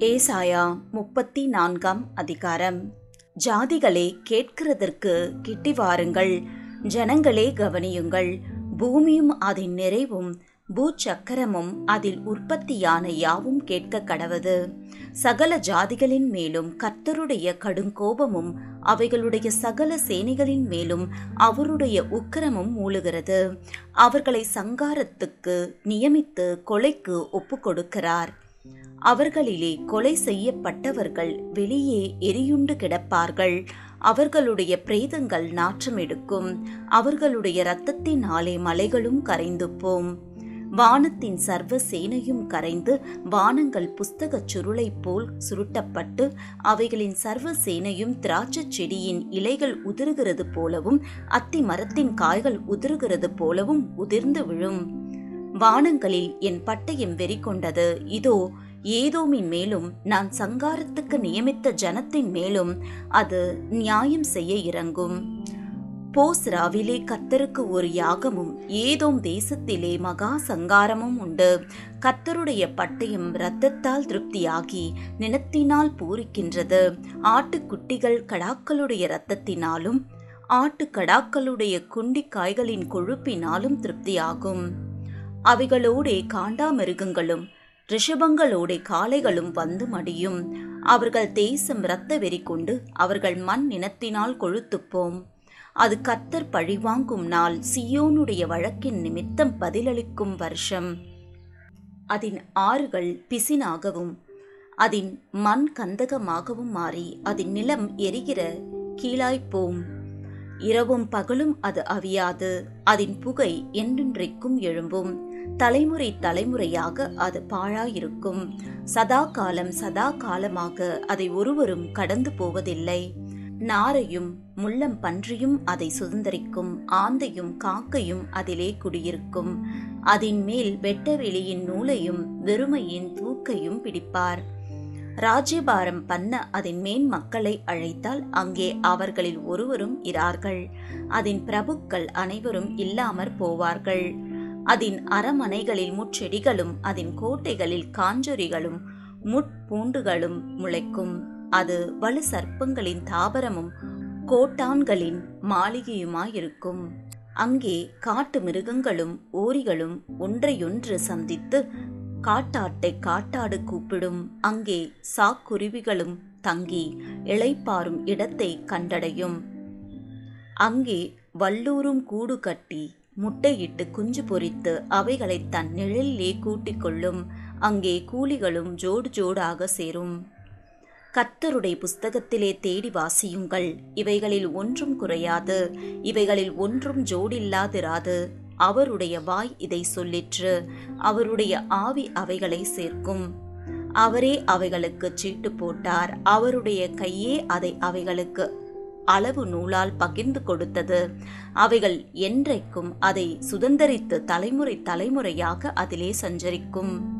ஏசாயா முப்பத்தி நான்காம் அதிகாரம். ஜாதிகளே கேட்கிறதற்கு கிட்டி வாருங்கள். ஜனங்களே கவனியுங்கள். பூமியும் அதன் நிறைவும் பூச்சக்கரமும் அதில் உற்பத்தியான யாவும் கேட்க கடவது. சகல ஜாதிகளின் மேலும் கர்த்தருடைய கடுங்கோபமும் அவைகளுடைய சகல சேனைகளின் மேலும் அவருடைய உக்கிரமும் மூழுகிறது. அவர்களை சங்காரத்துக்கு நியமித்து கொலைக்கு ஒப்புக்கொடுக்கிறார். கொடுக்கிறார் அவர்களிலே கொலை செய்யப்பட்டவர்கள் வெளியே எரியுண்டு கிடப்பார்கள். அவர்களுடைய பிரேதங்கள் நாற்றம் எடுக்கும். அவர்களுடைய இரத்தத்தினாலே மலைகளும் கரைந்து போம் வானத்தின் சர்வ சேனையும் கரைந்து வானங்கள் புஸ்தகச் சுருளை போல் சுருட்டப்பட்டு அவைகளின் சர்வ சேனையும் திராட்சைச் செடியின் இலைகள் உதிர்கிறது போலவும் அத்தி மரத்தின் காய்கள் உதிர்கிறது போலவும் உதிர்ந்து விழும். வானங்களில் என் பட்டயம் வெறி கொண்டது இதோ ஏதோமின் மேலும் நான் சங்காரத்துக்கு நியமித்த ஜனத்தின் மேலும் அது நியாயம் செய்ய இறங்கும். போஸ்ராவிலே கத்தருக்கு ஒரு யாகமும் ஏதோம் தேசத்திலே மகா சங்காரமும் உண்டு. கத்தருடைய பட்டயம் இரத்தத்தால் திருப்தியாகி நினத்தினால் பூரிக்கின்றது. ஆட்டுக்குட்டிகள் கடாக்களுடைய இரத்தத்தினாலும் ஆட்டு கடாக்களுடைய குண்டி காய்களின் கொழுப்பினாலும் திருப்தியாகும். அவைகளோடே காண்டாமிருகங்களும் ரிஷபங்களோட காளைகளும் வந்து மடியும். அவர்கள் தேசம் இரத்த வெறி கொண்டு அவர்கள் மண் இனத்தினால் கொழுத்துப்போம். அது கத்தர் பழிவாங்கும் நாள் சியோனுடைய வழக்கின் நிமித்தம் பதிலளிக்கும் வருஷம். அதன் ஆறுகள் பிசினாகவும் அதன் மண் கந்தகமாகவும் மாறி அதன் நிலம் எரிகிற கீழாய்ப்போம். இரவும் பகலும் அது அவியாது அதன் புகை என்றென்றைக்கும் எழும்பும். தலைமுறை தலைமுறையாக அது பாழாயிருக்கும். சதா காலம் சதா காலமாக அதை ஒருவரும் கடந்து போவதில்லை. நாரையும் முள்ளம் பன்றியும் அதை சுதந்திரிக்கும். ஆந்தையும் காக்கையும் அதிலே குடியிருக்கும். அதன் மேல் வெட்டவெளியின் நூலையும் வெறுமையின் தூக்கையும் பிடிப்பார். ராஜ்யபாரம் பண்ண அதன் மேன் மக்களை அழைத்தால் அங்கே அவர்களில் ஒருவரும் இரார்கள். அதன் பிரபுக்கள் அனைவரும் இல்லாமற் போவார்கள். அதன் அரமனைகளில் முச்செடிகளும் அதன் கோட்டைகளில் காஞ்சொரிகளும் முட்பூண்டுகளும் முளைக்கும். அது வலு சர்ப்பங்களின் தாபரமும் கோட்டான்களின் மாளிகையுமாயிருக்கும். அங்கே காட்டு மிருகங்களும் ஓரிகளும் ஒன்றையொன்று சந்தித்து காட்டாட்டை காட்டாடு கூப்பிடும். அங்கே சாக்குருவிகளும் தங்கி இளைப்பாறும் இடத்தை கண்டடையும். அங்கே வல்லூரும் கூடு கட்டி முட்டையிட்டு குஞ்சு பொறித்து அவைகளை தன் நிழலிலே கூட்டிக் கொள்ளும். அங்கே கூலிகளும் ஜோடு ஜோடாக சேரும். கர்த்தருடைய புஸ்தகத்திலே தேடி வாசியுங்கள். இவைகளில் ஒன்றும் குறையாது. இவைகளில் ஒன்றும் ஜோடில்லாதிராது. அவருடைய வாய் இதை சொல்லிற்று. அவருடைய ஆவி அவைகளை சேர்க்கும். அவரே அவைகளுக்கு சீட்டு போட்டார். அவருடைய கையே அதை அவைகளுக்கு அளவு நூலால் பகிர்ந்து கொடுத்தது. அவைகள் என்றைக்கும் அதை சுதந்திரித்து தலைமுறை தலைமுறையாக அதிலே சஞ்சரிக்கும்.